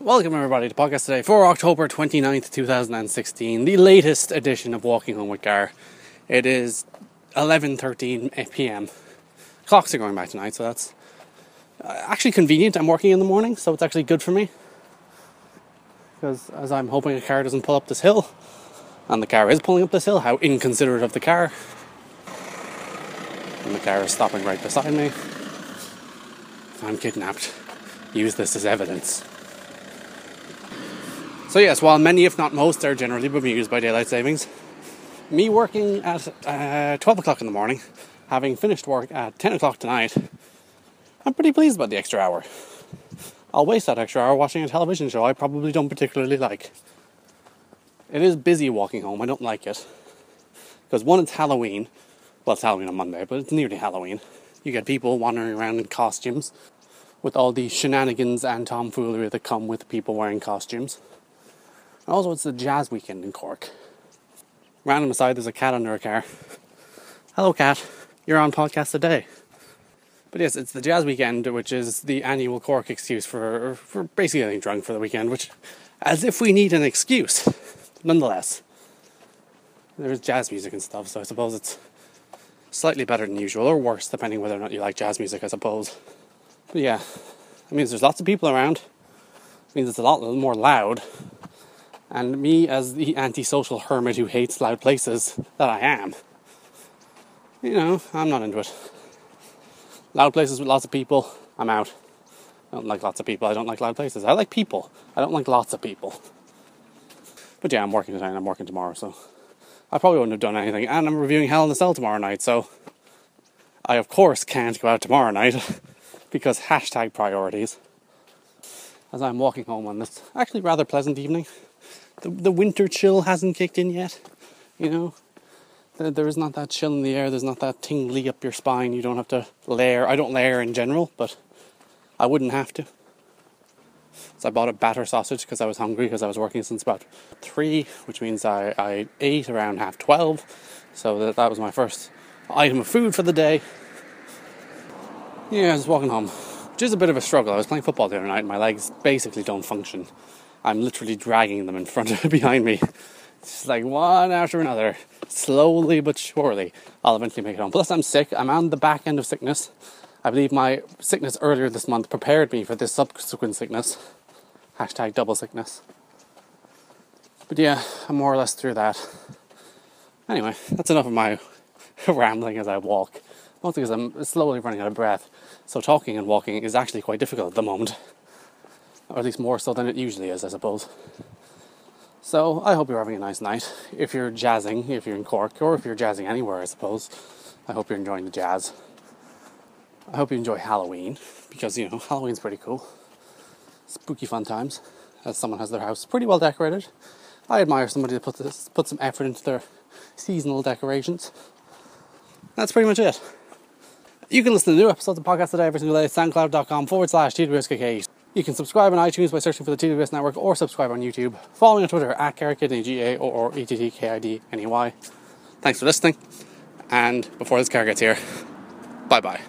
Welcome everybody to podcast today for October 29th, 2016, the latest edition of Walking Home with Gar. It is 11:13 p.m. Clocks are going back tonight, so that's uh, actually convenient. I'm working in the morning, so it's actually good for me. Because as I'm hoping a car doesn't pull up this hill, and the car is pulling up this hill, how inconsiderate of the car. And the car is stopping right beside me. I'm kidnapped, use this as evidence. So, yes, while many, if not most, are generally bemused by daylight savings, me working at uh, 12 o'clock in the morning, having finished work at 10 o'clock tonight, I'm pretty pleased about the extra hour. I'll waste that extra hour watching a television show I probably don't particularly like. It is busy walking home, I don't like it. Because one, it's Halloween. Well, it's Halloween on Monday, but it's nearly Halloween. You get people wandering around in costumes with all the shenanigans and tomfoolery that come with people wearing costumes. And also, it's the jazz weekend in Cork. Random aside, there's a cat under a car. Hello, cat. You're on podcast today. But yes, it's the jazz weekend, which is the annual Cork excuse for for basically getting drunk for the weekend. Which, as if we need an excuse, nonetheless. There's jazz music and stuff, so I suppose it's slightly better than usual, or worse, depending whether or not you like jazz music, I suppose. But yeah, it means there's lots of people around. It means it's a lot more loud. And me, as the antisocial hermit who hates loud places that I am, you know, I'm not into it. Loud places with lots of people, I'm out. I don't like lots of people. I don't like loud places. I like people. I don't like lots of people. But yeah, I'm working tonight and I'm working tomorrow, so I probably wouldn't have done anything. And I'm reviewing Hell in the Cell tomorrow night, so I, of course, can't go out tomorrow night because hashtag priorities. As I'm walking home on this actually rather pleasant evening the, the winter chill hasn't kicked in yet. You know, there, there is not that chill in the air. There's not that tingly up your spine. You don't have to layer. I don't layer in general, but I wouldn't have to. So I bought a batter sausage because I was hungry because I was working since about three, which means I, I ate around half twelve. So that, that was my first item of food for the day. Yeah, I was walking home, which is a bit of a struggle. I was playing football the other night and my legs basically don't function. I'm literally dragging them in front of behind me. It's like one after another, slowly but surely, I'll eventually make it home. Plus, I'm sick. I'm on the back end of sickness. I believe my sickness earlier this month prepared me for this subsequent sickness. Hashtag double sickness. But yeah, I'm more or less through that. Anyway, that's enough of my rambling as I walk. Mostly because I'm slowly running out of breath. So talking and walking is actually quite difficult at the moment or at least more so than it usually is, I suppose. So I hope you're having a nice night. If you're jazzing, if you're in Cork, or if you're jazzing anywhere, I suppose, I hope you're enjoying the jazz. I hope you enjoy Halloween because you know Halloween's pretty cool. Spooky fun times. As someone has their house pretty well decorated. I admire somebody that put this, put some effort into their seasonal decorations. That's pretty much it. You can listen to new episodes of podcast today every single day at soundcloud.com forward slash TWSKK. You can subscribe on iTunes by searching for the TWS Network or subscribe on YouTube. Follow me on Twitter at Carrot G A O R E T T K I D N E Y. Thanks for listening. And before this car gets here, bye bye.